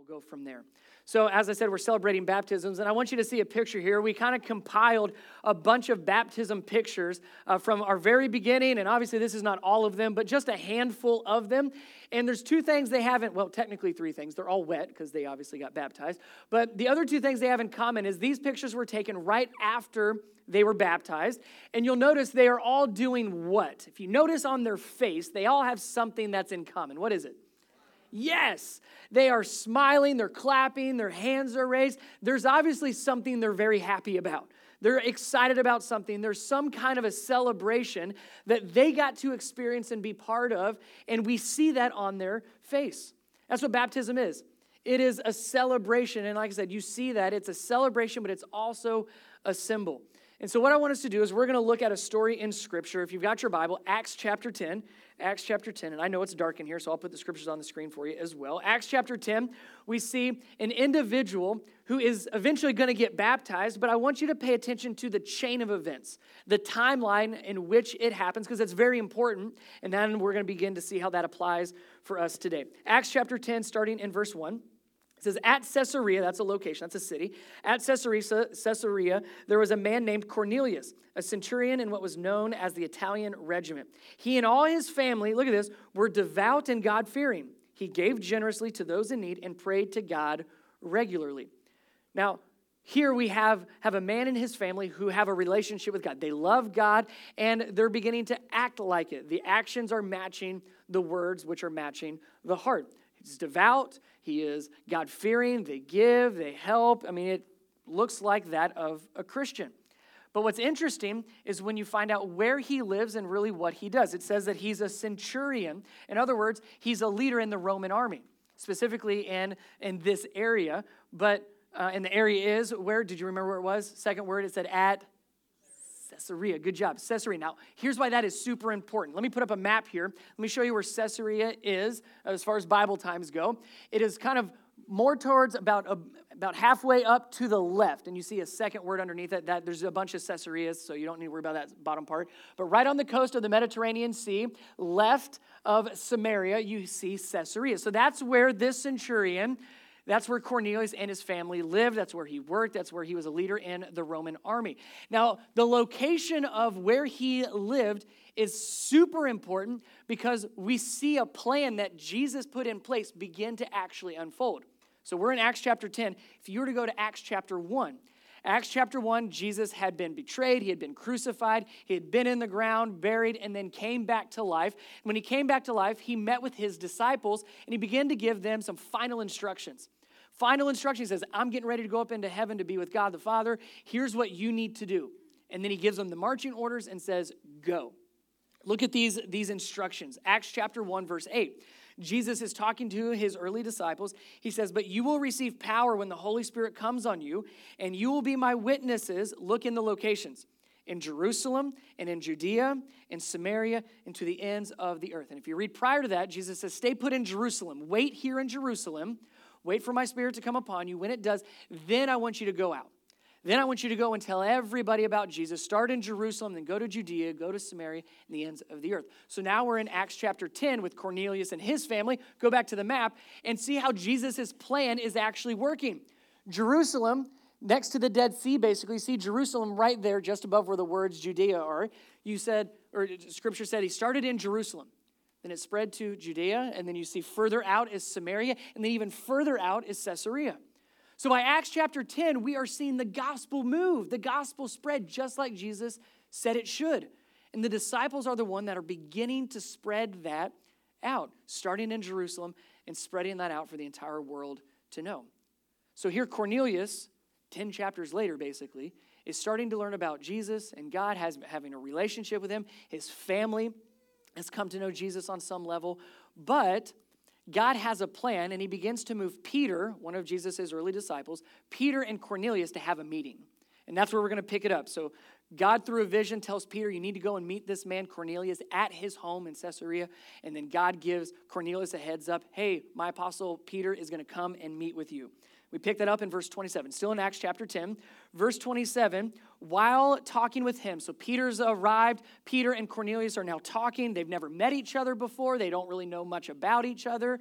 we'll go from there. So, as I said, we're celebrating baptisms, and I want you to see a picture here. We kind of compiled a bunch of baptism pictures uh, from our very beginning, and obviously, this is not all of them, but just a handful of them. And there's two things they haven't, well, technically three things. They're all wet because they obviously got baptized. But the other two things they have in common is these pictures were taken right after they were baptized. And you'll notice they are all doing what? If you notice on their face, they all have something that's in common. What is it? Yes, they are smiling, they're clapping, their hands are raised. There's obviously something they're very happy about. They're excited about something. There's some kind of a celebration that they got to experience and be part of, and we see that on their face. That's what baptism is. It is a celebration, and like I said, you see that. It's a celebration, but it's also a symbol. And so, what I want us to do is we're going to look at a story in Scripture. If you've got your Bible, Acts chapter 10. Acts chapter 10, and I know it's dark in here, so I'll put the scriptures on the screen for you as well. Acts chapter 10, we see an individual who is eventually going to get baptized, but I want you to pay attention to the chain of events, the timeline in which it happens, because it's very important, and then we're going to begin to see how that applies for us today. Acts chapter 10, starting in verse 1. It says, At Caesarea, that's a location, that's a city. At Caesarea, Caesarea, there was a man named Cornelius, a centurion in what was known as the Italian regiment. He and all his family, look at this, were devout and God fearing. He gave generously to those in need and prayed to God regularly. Now, here we have, have a man and his family who have a relationship with God. They love God and they're beginning to act like it. The actions are matching the words, which are matching the heart. He's devout, he is God fearing, they give, they help. I mean, it looks like that of a Christian. But what's interesting is when you find out where he lives and really what he does. It says that he's a centurion. In other words, he's a leader in the Roman army, specifically in, in this area. But uh, and the area is where? Did you remember where it was? Second word, it said at Caesarea. Good job, Caesarea. Now, here's why that is super important. Let me put up a map here. Let me show you where Caesarea is uh, as far as Bible times go. It is kind of more towards about a, about halfway up to the left, and you see a second word underneath it. That there's a bunch of Caesareas, so you don't need to worry about that bottom part. But right on the coast of the Mediterranean Sea, left of Samaria, you see Caesarea. So that's where this centurion that's where Cornelius and his family lived. That's where he worked. That's where he was a leader in the Roman army. Now, the location of where he lived is super important because we see a plan that Jesus put in place begin to actually unfold. So we're in Acts chapter 10. If you were to go to Acts chapter 1, Acts chapter 1, Jesus had been betrayed, he had been crucified, he had been in the ground, buried, and then came back to life. When he came back to life, he met with his disciples and he began to give them some final instructions. Final instruction He says, I'm getting ready to go up into heaven to be with God the Father. Here's what you need to do. And then he gives them the marching orders and says, Go. Look at these, these instructions. Acts chapter 1, verse 8. Jesus is talking to his early disciples. He says, But you will receive power when the Holy Spirit comes on you, and you will be my witnesses. Look in the locations in Jerusalem and in Judea and Samaria and to the ends of the earth. And if you read prior to that, Jesus says, Stay put in Jerusalem. Wait here in Jerusalem Wait for my spirit to come upon you. When it does, then I want you to go out. Then I want you to go and tell everybody about Jesus. Start in Jerusalem, then go to Judea, go to Samaria, and the ends of the earth. So now we're in Acts chapter 10 with Cornelius and his family. Go back to the map and see how Jesus' plan is actually working. Jerusalem, next to the Dead Sea, basically, see Jerusalem right there, just above where the words Judea are. You said, or scripture said, he started in Jerusalem. Then it spread to Judea, and then you see further out is Samaria, and then even further out is Caesarea. So by Acts chapter 10, we are seeing the gospel move, the gospel spread just like Jesus said it should. And the disciples are the one that are beginning to spread that out, starting in Jerusalem and spreading that out for the entire world to know. So here Cornelius, 10 chapters later basically, is starting to learn about Jesus and God has having a relationship with him, his family has come to know Jesus on some level, but God has a plan, and he begins to move Peter, one of Jesus' early disciples, Peter and Cornelius to have a meeting. And that's where we're going to pick it up. So, God, through a vision, tells Peter, You need to go and meet this man, Cornelius, at his home in Caesarea. And then God gives Cornelius a heads up Hey, my apostle Peter is going to come and meet with you. We pick that up in verse 27, still in Acts chapter 10. Verse 27, while talking with him, so Peter's arrived. Peter and Cornelius are now talking. They've never met each other before, they don't really know much about each other.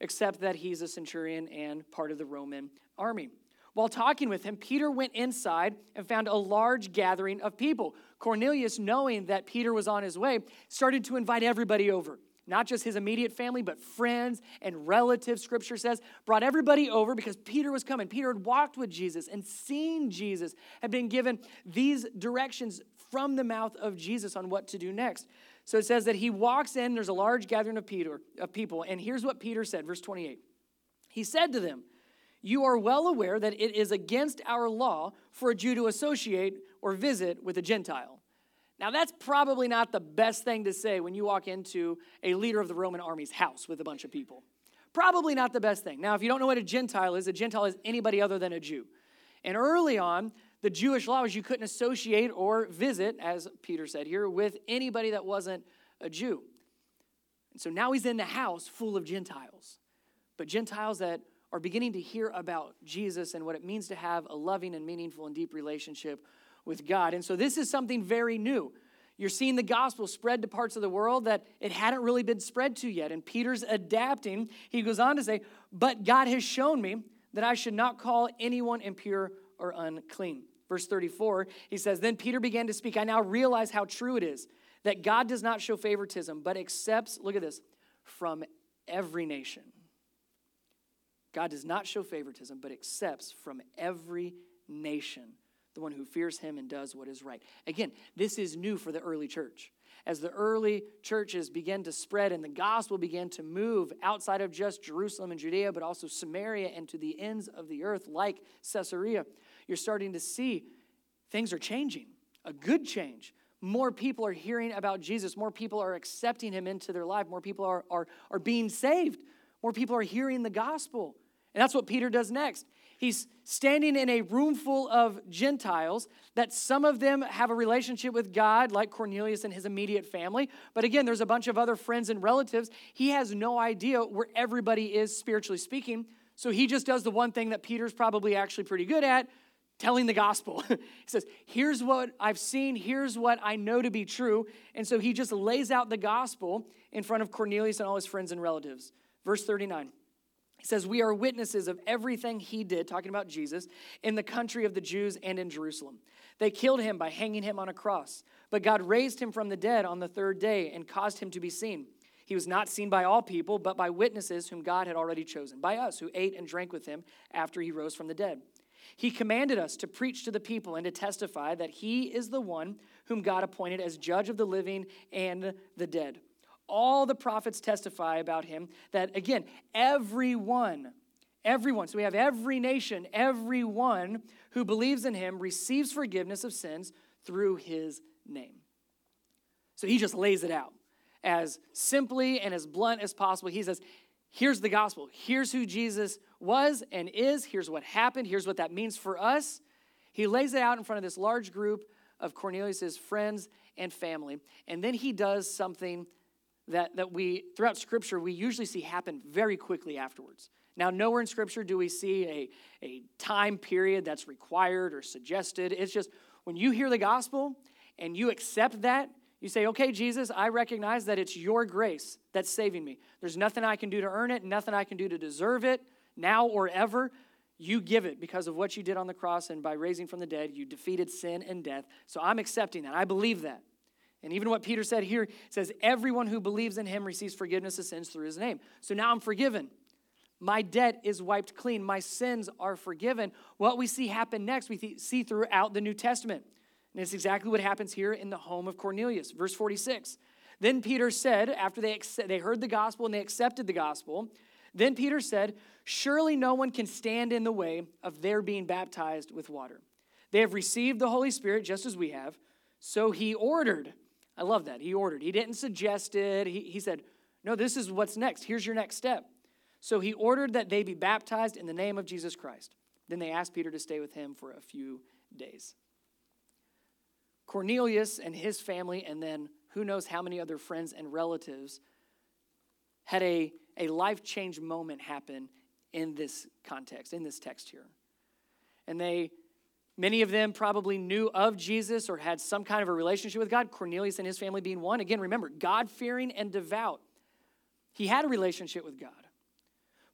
except that he's a centurion and part of the Roman army. While talking with him, Peter went inside and found a large gathering of people. Cornelius, knowing that Peter was on his way, started to invite everybody over. Not just his immediate family, but friends and relatives, scripture says, brought everybody over because Peter was coming. Peter had walked with Jesus and seen Jesus, had been given these directions from the mouth of Jesus on what to do next. So it says that he walks in, there's a large gathering of Peter of people, and here's what Peter said, verse 28. He said to them, you are well aware that it is against our law for a Jew to associate or visit with a Gentile. Now, that's probably not the best thing to say when you walk into a leader of the Roman army's house with a bunch of people. Probably not the best thing. Now, if you don't know what a Gentile is, a Gentile is anybody other than a Jew. And early on, the Jewish law was you couldn't associate or visit, as Peter said here, with anybody that wasn't a Jew. And so now he's in the house full of Gentiles, but Gentiles that are beginning to hear about Jesus and what it means to have a loving and meaningful and deep relationship with God. And so this is something very new. You're seeing the gospel spread to parts of the world that it hadn't really been spread to yet. And Peter's adapting. He goes on to say, But God has shown me that I should not call anyone impure or unclean. Verse 34, he says, Then Peter began to speak. I now realize how true it is that God does not show favoritism, but accepts, look at this, from every nation. God does not show favoritism, but accepts from every nation the one who fears him and does what is right. Again, this is new for the early church. As the early churches began to spread and the gospel began to move outside of just Jerusalem and Judea, but also Samaria and to the ends of the earth, like Caesarea, you're starting to see things are changing, a good change. More people are hearing about Jesus. More people are accepting him into their life. More people are, are, are being saved. More people are hearing the gospel. And that's what Peter does next. He's standing in a room full of Gentiles that some of them have a relationship with God, like Cornelius and his immediate family. But again, there's a bunch of other friends and relatives. He has no idea where everybody is spiritually speaking. So he just does the one thing that Peter's probably actually pretty good at telling the gospel. he says, Here's what I've seen, here's what I know to be true. And so he just lays out the gospel in front of Cornelius and all his friends and relatives. Verse 39. He says, We are witnesses of everything he did, talking about Jesus, in the country of the Jews and in Jerusalem. They killed him by hanging him on a cross, but God raised him from the dead on the third day and caused him to be seen. He was not seen by all people, but by witnesses whom God had already chosen, by us who ate and drank with him after he rose from the dead. He commanded us to preach to the people and to testify that he is the one whom God appointed as judge of the living and the dead. All the prophets testify about him that, again, everyone, everyone, so we have every nation, everyone who believes in him receives forgiveness of sins through his name. So he just lays it out as simply and as blunt as possible. He says, Here's the gospel. Here's who Jesus was and is. Here's what happened. Here's what that means for us. He lays it out in front of this large group of Cornelius's friends and family. And then he does something that, that we, throughout Scripture, we usually see happen very quickly afterwards. Now, nowhere in Scripture do we see a, a time period that's required or suggested. It's just when you hear the gospel and you accept that, you say, okay, Jesus, I recognize that it's your grace that's saving me. There's nothing I can do to earn it, nothing I can do to deserve it, now or ever. You give it because of what you did on the cross, and by raising from the dead, you defeated sin and death. So I'm accepting that. I believe that. And even what Peter said here says, Everyone who believes in him receives forgiveness of sins through his name. So now I'm forgiven. My debt is wiped clean. My sins are forgiven. What we see happen next, we see throughout the New Testament. And it's exactly what happens here in the home of Cornelius. Verse 46. Then Peter said, after they, they heard the gospel and they accepted the gospel, then Peter said, Surely no one can stand in the way of their being baptized with water. They have received the Holy Spirit just as we have. So he ordered I love that. He ordered. He didn't suggest it. He, he said, No, this is what's next. Here's your next step. So he ordered that they be baptized in the name of Jesus Christ. Then they asked Peter to stay with him for a few days. Cornelius and his family, and then who knows how many other friends and relatives, had a, a life change moment happen in this context, in this text here. And they Many of them probably knew of Jesus or had some kind of a relationship with God, Cornelius and his family being one. Again, remember, God fearing and devout. He had a relationship with God.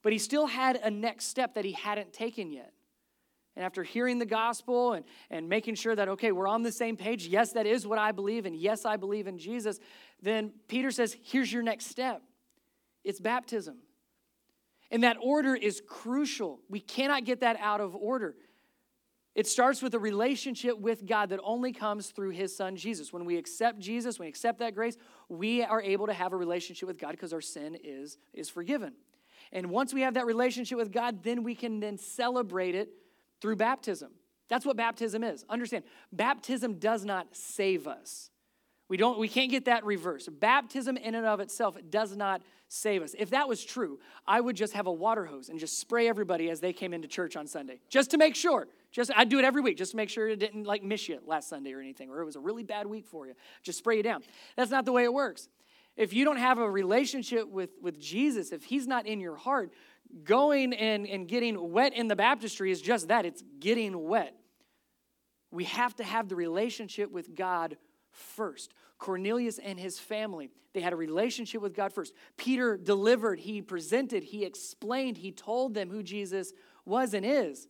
But he still had a next step that he hadn't taken yet. And after hearing the gospel and, and making sure that, okay, we're on the same page, yes, that is what I believe, and yes, I believe in Jesus, then Peter says, here's your next step it's baptism. And that order is crucial. We cannot get that out of order. It starts with a relationship with God that only comes through his son Jesus. When we accept Jesus, when we accept that grace, we are able to have a relationship with God because our sin is, is forgiven. And once we have that relationship with God, then we can then celebrate it through baptism. That's what baptism is. Understand, baptism does not save us. We don't we can't get that reversed. Baptism in and of itself does not save us. If that was true, I would just have a water hose and just spray everybody as they came into church on Sunday, just to make sure. Just I'd do it every week, just to make sure it didn't like miss you last Sunday or anything, or it was a really bad week for you. Just spray you down. That's not the way it works. If you don't have a relationship with, with Jesus, if he's not in your heart, going and, and getting wet in the baptistry is just that it's getting wet. We have to have the relationship with God first. Cornelius and his family, they had a relationship with God first. Peter delivered, he presented, he explained, he told them who Jesus was and is. It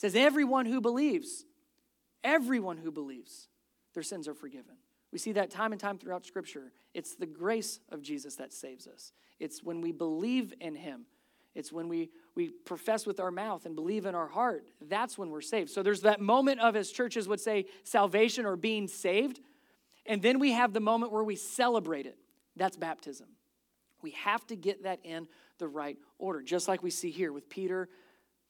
says, Everyone who believes, everyone who believes, their sins are forgiven. We see that time and time throughout Scripture. It's the grace of Jesus that saves us. It's when we believe in Him. It's when we, we profess with our mouth and believe in our heart. That's when we're saved. So there's that moment of, as churches would say, salvation or being saved. And then we have the moment where we celebrate it. That's baptism. We have to get that in the right order, just like we see here with Peter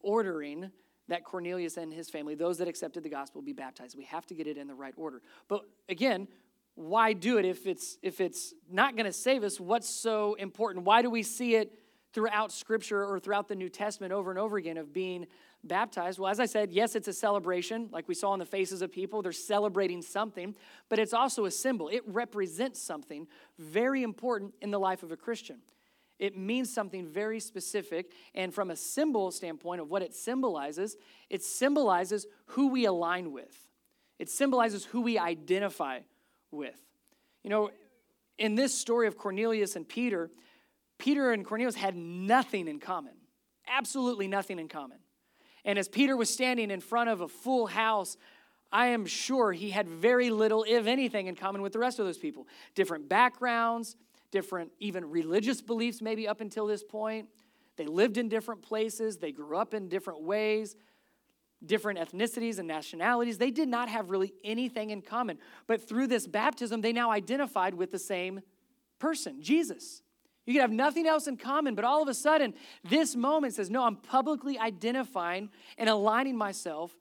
ordering that Cornelius and his family, those that accepted the gospel, be baptized. We have to get it in the right order. But again, why do it if it's if it's not going to save us? What's so important? Why do we see it throughout Scripture or throughout the New Testament over and over again of being baptized? Well, as I said, yes, it's a celebration, like we saw on the faces of people. They're celebrating something, but it's also a symbol. It represents something very important in the life of a Christian. It means something very specific. And from a symbol standpoint of what it symbolizes, it symbolizes who we align with, it symbolizes who we identify with. You know, in this story of Cornelius and Peter, Peter and Cornelius had nothing in common, absolutely nothing in common. And as Peter was standing in front of a full house, I am sure he had very little, if anything, in common with the rest of those people. Different backgrounds, different, even religious beliefs, maybe up until this point. They lived in different places, they grew up in different ways, different ethnicities and nationalities. They did not have really anything in common. But through this baptism, they now identified with the same person, Jesus. You could have nothing else in common, but all of a sudden, this moment says, No, I'm publicly identifying and aligning myself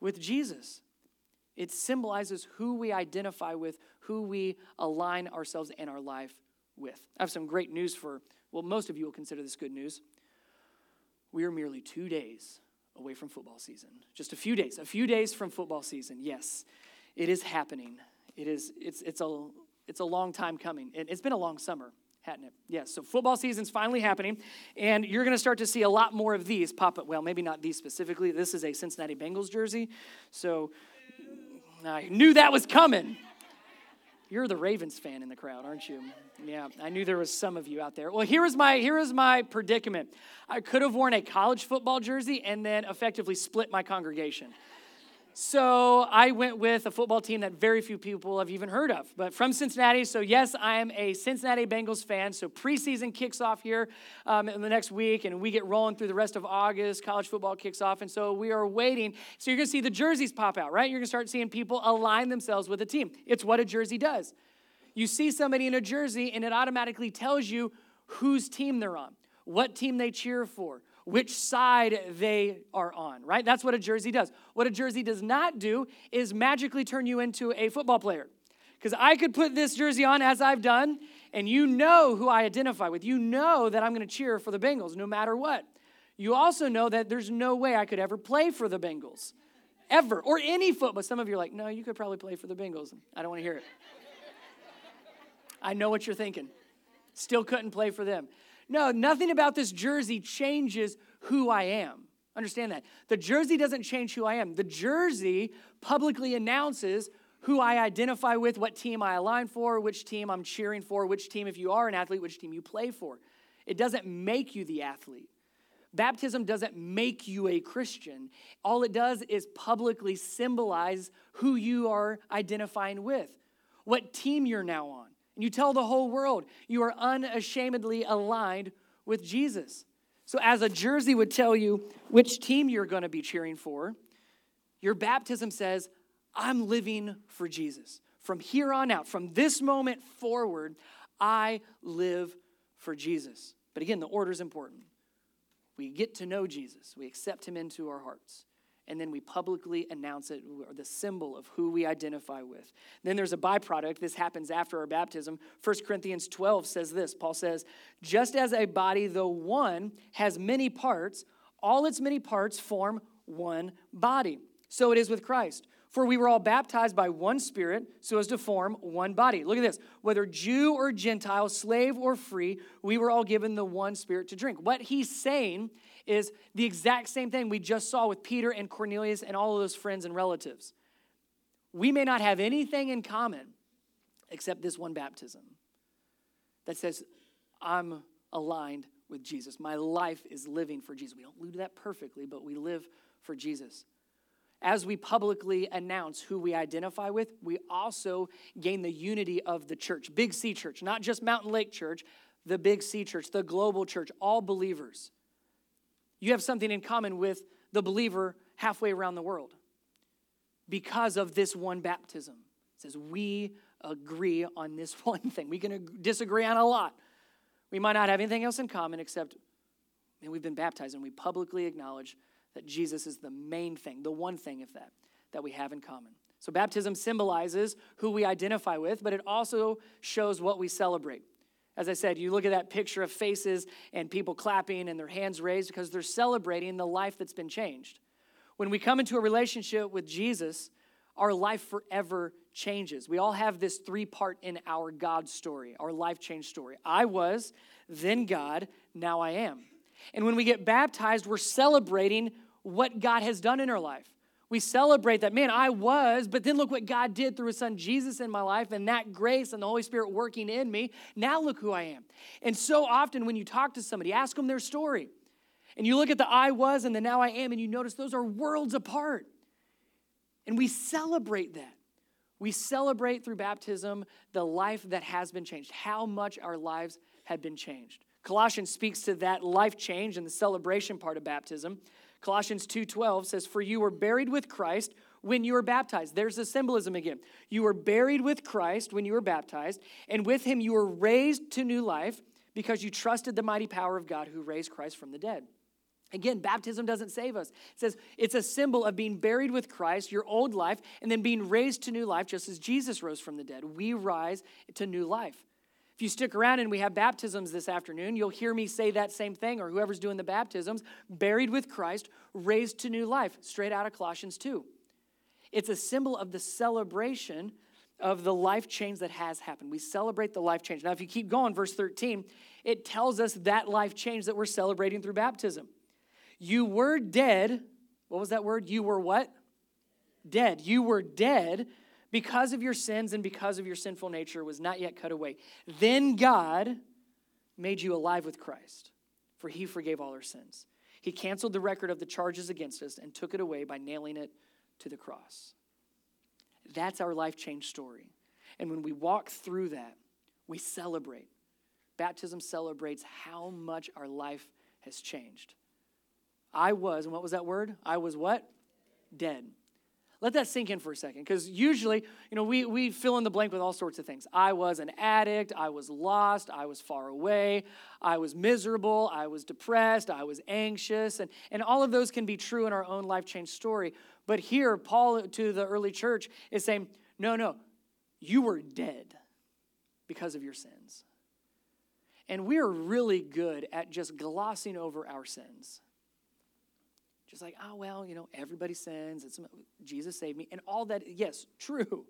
with Jesus. It symbolizes who we identify with, who we align ourselves and our life with. I have some great news for, well, most of you will consider this good news. We are merely two days away from football season. Just a few days, a few days from football season. Yes, it is happening. It is, it's, it's, a, it's a long time coming. It, it's been a long summer hadn't? Yes. So football season's finally happening, and you're going to start to see a lot more of these pop up. Well, maybe not these specifically. This is a Cincinnati Bengals jersey, so uh, I knew that was coming. You're the Ravens fan in the crowd, aren't you? Yeah, I knew there was some of you out there. Well, here is my here is my predicament. I could have worn a college football jersey and then effectively split my congregation. So I went with a football team that very few people have even heard of, but from Cincinnati. So, yes, I am a Cincinnati Bengals fan. So, preseason kicks off here um, in the next week, and we get rolling through the rest of August. College football kicks off, and so we are waiting. So, you're going to see the jerseys pop out, right? You're going to start seeing people align themselves with a team. It's what a jersey does. You see somebody in a jersey, and it automatically tells you whose team they're on, what team they cheer for, which side they are on, right? That's what a jersey does. What a jersey does not do is magically turn you into a football player. Because I could put this jersey on as I've done, and you know who I identify with. You know that I'm going to cheer for the Bengals no matter what. You also know that there's no way I could ever play for the Bengals, ever, or any football. Some of you are like, no, you could probably play for the Bengals. I don't want to hear it. I know what you're thinking. Still couldn't play for them. No, nothing about this jersey changes who I am. Understand that. The jersey doesn't change who I am. The jersey publicly announces who I identify with, what team I align for, which team I'm cheering for, which team, if you are an athlete, which team you play for. It doesn't make you the athlete. Baptism doesn't make you a Christian. All it does is publicly symbolize who you are identifying with, what team you're now on. And you tell the whole world you are unashamedly aligned with Jesus. So, as a jersey would tell you which team you're going to be cheering for, your baptism says, I'm living for Jesus. From here on out, from this moment forward, I live for Jesus. But again, the order is important. We get to know Jesus, we accept him into our hearts, and then we publicly announce it, or the symbol of who we identify with. Then there's a byproduct. This happens after our baptism. 1 Corinthians 12 says this Paul says, Just as a body, though one, has many parts, all its many parts form one body. So it is with Christ. For we were all baptized by one Spirit so as to form one body. Look at this. Whether Jew or Gentile, slave or free, we were all given the one Spirit to drink. What he's saying is the exact same thing we just saw with Peter and Cornelius and all of those friends and relatives. We may not have anything in common except this one baptism that says, I'm aligned with Jesus. My life is living for Jesus. We don't do that perfectly, but we live for Jesus as we publicly announce who we identify with, we also gain the unity of the church, Big C Church, not just Mountain Lake Church, the Big C Church, the global church, all believers. You have something in common with the believer halfway around the world because of this one baptism. It says, We agree on this one thing. We can disagree on a lot. We might not have anything else in common except, and we've been baptized and we publicly acknowledge that Jesus is the main thing, the one thing, if that, that we have in common. So baptism symbolizes who we identify with, but it also shows what we celebrate. As I said, you look at that picture of faces and people clapping and their hands raised because they're celebrating the life that's been changed. When we come into a relationship with Jesus, our life forever changes. We all have this three part in our God story, our life change story. I was, then God, now I am. And when we get baptized, we're celebrating what God has done in our life. We celebrate that, man, I was, but then look what God did through his son Jesus in my life and that grace and the Holy Spirit working in me. Now look who I am. And so often when you talk to somebody, ask them their story. And you look at the I was and the now I am, and you notice those are worlds apart. And we celebrate that. We celebrate through baptism the life that has been changed, how much our lives have been changed. Colossians speaks to that life change and the celebration part of baptism. Colossians 2:12 says for you were buried with Christ when you were baptized. There's the symbolism again. You were buried with Christ when you were baptized, and with him you were raised to new life because you trusted the mighty power of God who raised Christ from the dead. Again, baptism doesn't save us. It says it's a symbol of being buried with Christ, your old life, and then being raised to new life, just as Jesus rose from the dead. We rise to new life. If you stick around and we have baptisms this afternoon, you'll hear me say that same thing, or whoever's doing the baptisms buried with Christ, raised to new life, straight out of Colossians 2. It's a symbol of the celebration of the life change that has happened. We celebrate the life change. Now, if you keep going, verse 13, it tells us that life change that we're celebrating through baptism. You were dead. What was that word? You were what? Dead. You were dead because of your sins and because of your sinful nature was not yet cut away. Then God made you alive with Christ, for he forgave all our sins. He canceled the record of the charges against us and took it away by nailing it to the cross. That's our life change story. And when we walk through that, we celebrate. Baptism celebrates how much our life has changed. I was, and what was that word? I was what? Dead. Let that sink in for a second, because usually, you know, we, we fill in the blank with all sorts of things. I was an addict, I was lost, I was far away, I was miserable, I was depressed, I was anxious, and, and all of those can be true in our own life change story. But here, Paul to the early church is saying, no, no, you were dead because of your sins. And we are really good at just glossing over our sins. Just like, oh, well, you know, everybody sins. It's, Jesus saved me. And all that, yes, true.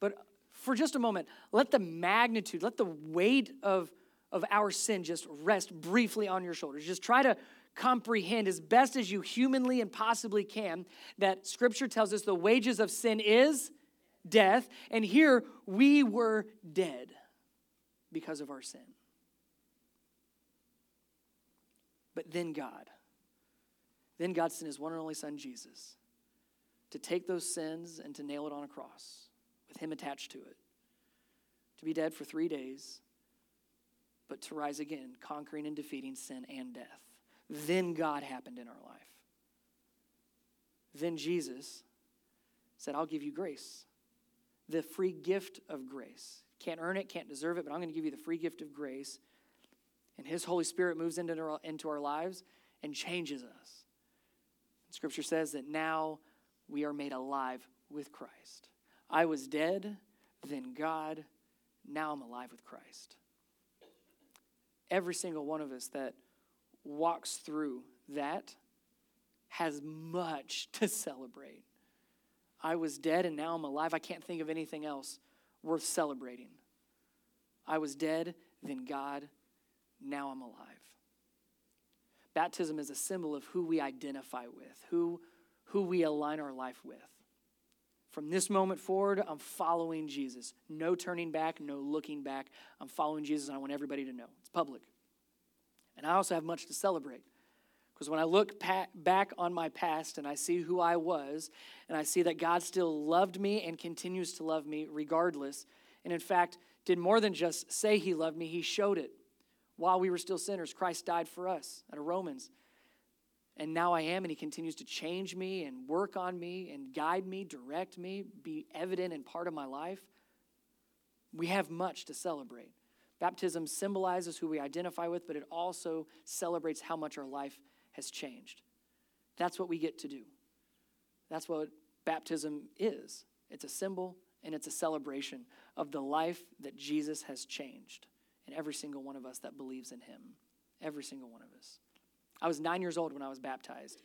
But for just a moment, let the magnitude, let the weight of, of our sin just rest briefly on your shoulders. Just try to comprehend as best as you humanly and possibly can that Scripture tells us the wages of sin is death. And here we were dead because of our sin. But then God, then God sent his one and only son, Jesus, to take those sins and to nail it on a cross with him attached to it, to be dead for three days, but to rise again, conquering and defeating sin and death. Then God happened in our life. Then Jesus said, I'll give you grace, the free gift of grace. Can't earn it, can't deserve it, but I'm going to give you the free gift of grace. And His Holy Spirit moves into our, lives and changes us. Scripture says that now we are made alive with Christ. I was dead, then God, now I'm alive with Christ. Every single one of us that walks through that has much to celebrate. I was dead and now I'm alive. I can't think of anything else worth celebrating. I was dead, then God, now I'm alive. Baptism is a symbol of who we identify with, who, who we align our life with. From this moment forward, I'm following Jesus. No turning back, no looking back. I'm following Jesus, and I want everybody to know. It's public. And I also have much to celebrate. Because when I look back on my past and I see who I was, and I see that God still loved me and continues to love me regardless, and in fact, did more than just say He loved me, He showed it. While we were still sinners, Christ died for us out of Romans. And now I am, and He continues to change me and work on me and guide me, direct me, be evident and part of my life. We have much to celebrate. Baptism symbolizes who we identify with, but it also celebrates how much our life has changed. That's what we get to do. That's what baptism is it's a symbol and it's a celebration of the life that Jesus has changed in every single one of us that believes in him. Every single one of us. I was nine years old when I was baptized.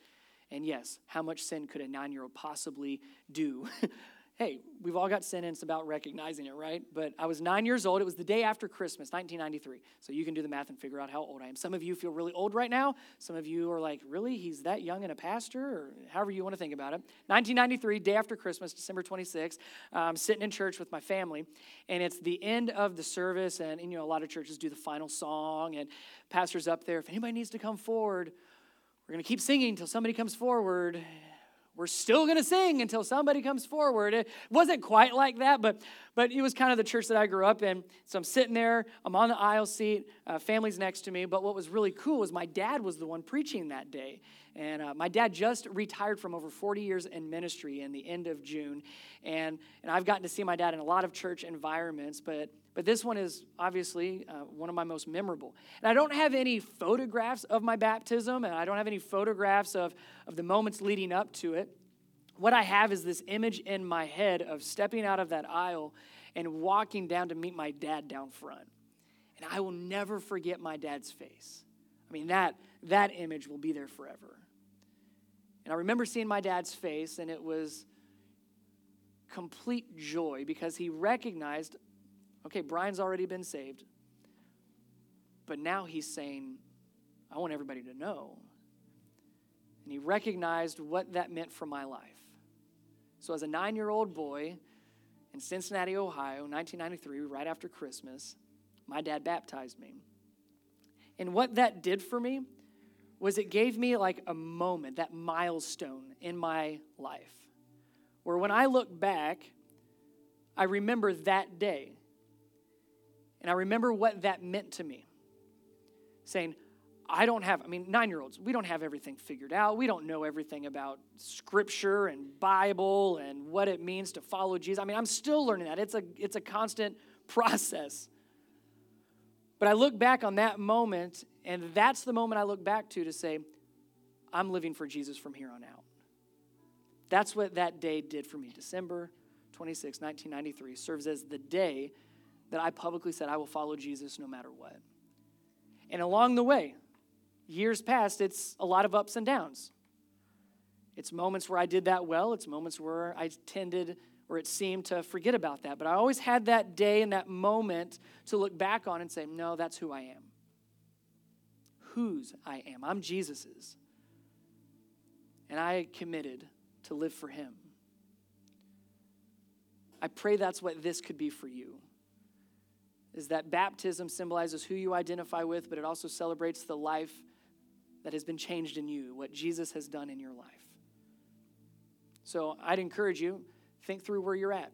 And yes, how much sin could a nine year old possibly do hey, we've all got sin and it's about recognizing it, right? But I was nine years old. It was the day after Christmas, 1993. So you can do the math and figure out how old I am. Some of you feel really old right now. Some of you are like, really? He's that young and a pastor? Or however you want to think about it. 1993, day after Christmas, December 26th, I'm sitting in church with my family. And it's the end of the service. And, you know, a lot of churches do the final song. And pastor's up there. If anybody needs to come forward, we're going to keep singing until somebody comes forward we're still going to sing until somebody comes forward. It wasn't quite like that, but, but it was kind of the church that I grew up in. So I'm sitting there, I'm on the aisle seat, uh, family's next to me. But what was really cool was my dad was the one preaching that day. And uh, my dad just retired from over 40 years in ministry in the end of June. And, and I've gotten to see my dad in a lot of church environments, but, but this one is obviously uh, one of my most memorable. And I don't have any photographs of my baptism, and I don't have any photographs of, of the moments leading up to it. What I have is this image in my head of stepping out of that aisle and walking down to meet my dad down front. And I will never forget my dad's face. I mean, that, that image will be there forever. And I remember seeing my dad's face, and it was complete joy because he recognized okay, Brian's already been saved, but now he's saying, I want everybody to know. And he recognized what that meant for my life. So, as a nine year old boy in Cincinnati, Ohio, 1993, right after Christmas, my dad baptized me. And what that did for me was it gave me like a moment, that milestone in my life, where when I look back, I remember that day. And I remember what that meant to me. Saying, I don't have, I mean, nine year olds, we don't have everything figured out. We don't know everything about scripture and Bible and what it means to follow Jesus. I mean, I'm still learning that. It's a, it's a constant process. But I look back on that moment, and that's the moment I look back to to say, I'm living for Jesus from here on out. That's what that day did for me. December 26, 1993 serves as the day that I publicly said, I will follow Jesus no matter what. And along the way, years past, it's a lot of ups and downs. It's moments where I did that well, it's moments where I tended or it seemed to forget about that. But I always had that day and that moment to look back on and say, no, that's who I am. Whose I am. I'm Jesus's. And I committed to live for him. I pray that's what this could be for you. Is that baptism symbolizes who you identify with, but it also celebrates the life that has been changed in you, what Jesus has done in your life. So I'd encourage you, think through where you're at.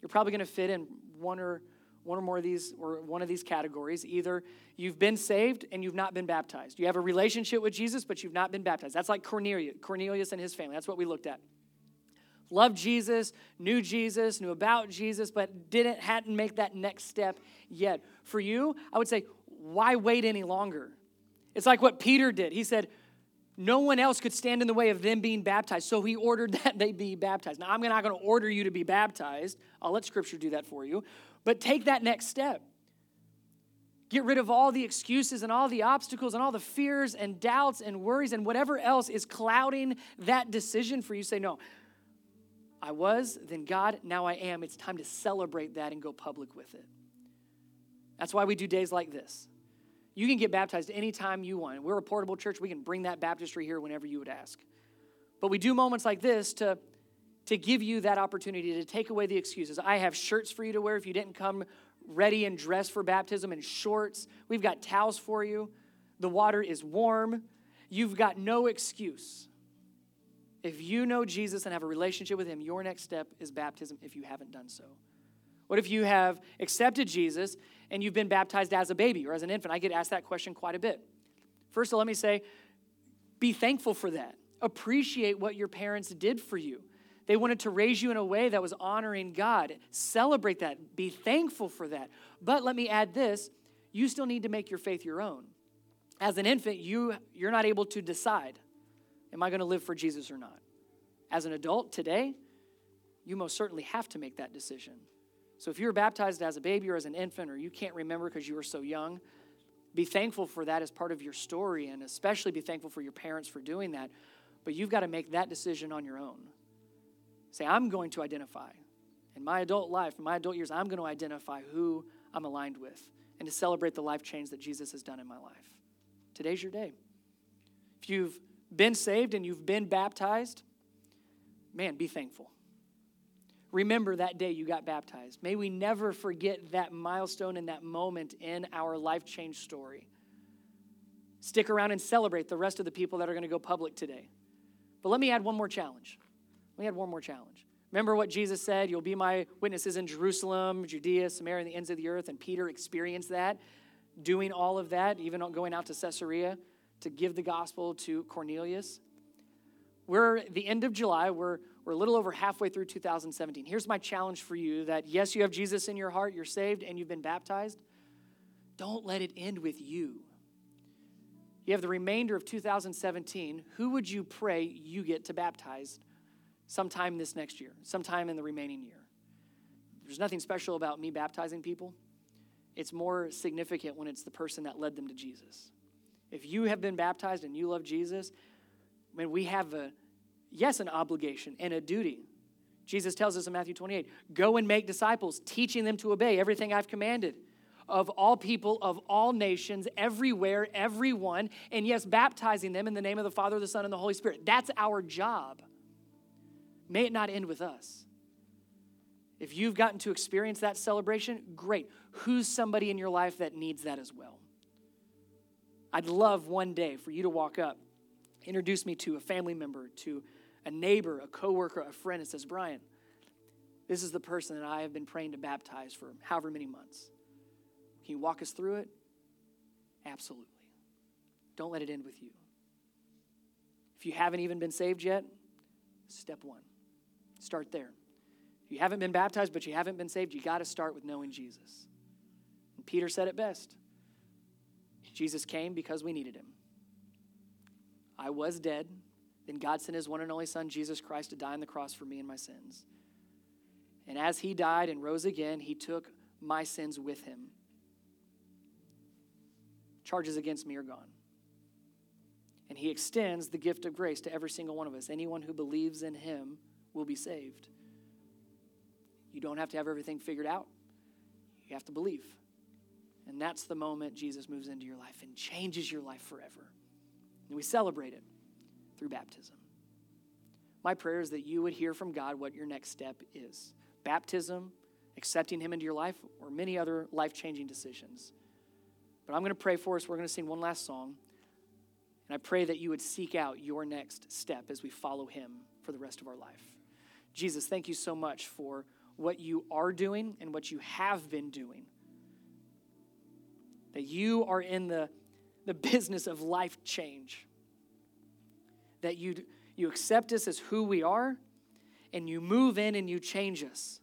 You're probably going to fit in one or one or more of these or one of these categories. Either you've been saved and you've not been baptized. You have a relationship with Jesus, but you've not been baptized. That's like Cornelius, Cornelius and his family. That's what we looked at. Loved Jesus, knew Jesus, knew about Jesus, but didn't hadn't make that next step yet. For you, I would say, why wait any longer? It's like what Peter did. He said, no one else could stand in the way of them being baptized, so he ordered that they be baptized. Now, I'm not going to order you to be baptized. I'll let Scripture do that for you. But take that next step. Get rid of all the excuses and all the obstacles and all the fears and doubts and worries and whatever else is clouding that decision for you. Say, no, I was, then God, now I am. It's time to celebrate that and go public with it. That's why we do days like this. You can get baptized anytime you want. We're a portable church. We can bring that baptistry here whenever you would ask. But we do moments like this to, to give you that opportunity to take away the excuses. I have shirts for you to wear if you didn't come ready and dressed for baptism and shorts. We've got towels for you. The water is warm. You've got no excuse. If you know Jesus and have a relationship with Him, your next step is baptism if you haven't done so. What if you have accepted Jesus and you've been baptized as a baby or as an infant? I get asked that question quite a bit. First all, let me say, be thankful for that. Appreciate what your parents did for you. They wanted to raise you in a way that was honoring God. Celebrate that. Be thankful for that. But let me add this you still need to make your faith your own. As an infant, you, you're not able to decide am I going to live for Jesus or not? As an adult today, you most certainly have to make that decision. So if you were baptized as a baby or as an infant, or you can't remember because you were so young, be thankful for that as part of your story, and especially be thankful for your parents for doing that. But you've got to make that decision on your own. Say, I'm going to identify. In my adult life, in my adult years, I'm going to identify who I'm aligned with and to celebrate the life change that Jesus has done in my life. Today's your day. If you've been saved and you've been baptized, man, be thankful remember that day you got baptized. May we never forget that milestone and that moment in our life change story. Stick around and celebrate the rest of the people that are going to go public today. But let me add one more challenge. Let me add one more challenge. Remember what Jesus said? You'll be my witnesses in Jerusalem, Judea, Samaria, and the ends of the earth. And Peter experienced that, doing all of that, even going out to Caesarea to give the gospel to Cornelius. We're the end of July. We're we're a little over halfway through 2017. Here's my challenge for you that yes, you have Jesus in your heart, you're saved, and you've been baptized. Don't let it end with you. You have the remainder of 2017. Who would you pray you get to baptize sometime this next year, sometime in the remaining year? There's nothing special about me baptizing people. It's more significant when it's the person that led them to Jesus. If you have been baptized and you love Jesus, when we have a yes, an obligation and a duty. Jesus tells us in Matthew 28 go and make disciples, teaching them to obey everything I've commanded of all people, of all nations, everywhere, everyone, and yes, baptizing them in the name of the Father, the Son, and the Holy Spirit. That's our job. May it not end with us. If you've gotten to experience that celebration, great. Who's somebody in your life that needs that as well? I'd love one day for you to walk up, introduce me to a family member, to a neighbor, a coworker, a friend, and says, Brian, this is the person that I have been praying to baptize for however many months. Can you walk us through it? Absolutely. Don't let it end with you. If you haven't even been saved yet, step one. Start there. If you haven't been baptized, but you haven't been saved, you got to start with knowing Jesus. And Peter said it best Jesus came because we needed him. I was dead, then God sent his one and only Son, Jesus Christ, to die on the cross for me and my sins. And as he died and rose again, he took my sins with him. Charges against me are gone. And he extends the gift of grace to every single one of us. Anyone who believes in him will be saved. You don't have to have everything figured out, you have to believe. And that's the moment Jesus moves into your life and changes your life forever. And we celebrate it through baptism. My prayer is that you would hear from God what your next step is baptism, accepting Him into your life, or many other life changing decisions. But I'm going to pray for us. We're going to sing one last song. And And I pray that you would seek out your next step as we follow him for the rest of our life. Jesus, thank you so much for what you are doing and what you have been doing. That you are in the, the business of life change. That you, you accept us as who we are and you move in and you change us.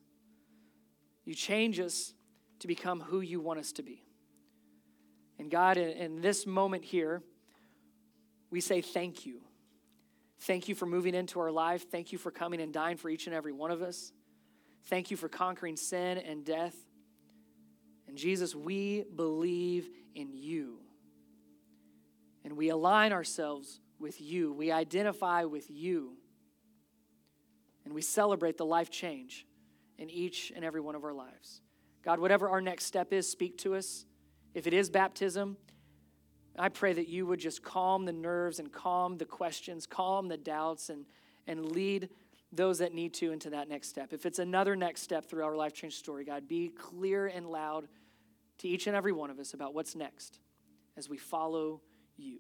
You change us to become who you want us to be. And God, in, in this moment here, we say thank you. Thank you for moving into our life. Thank you for coming and dying for each and every one of us. Thank you for conquering sin and death. And Jesus, we believe in you. And we align ourselves with you. We identify with you. And we celebrate the life change in each and every one of our lives. God, whatever our next step is, speak to us. If it is baptism, I pray that you would just calm the nerves and calm the questions, calm the doubts, and, and lead those that need to into that next step. If it's another next step through our life change story, God, be clear and loud to each and every one of us about what's next as we follow you.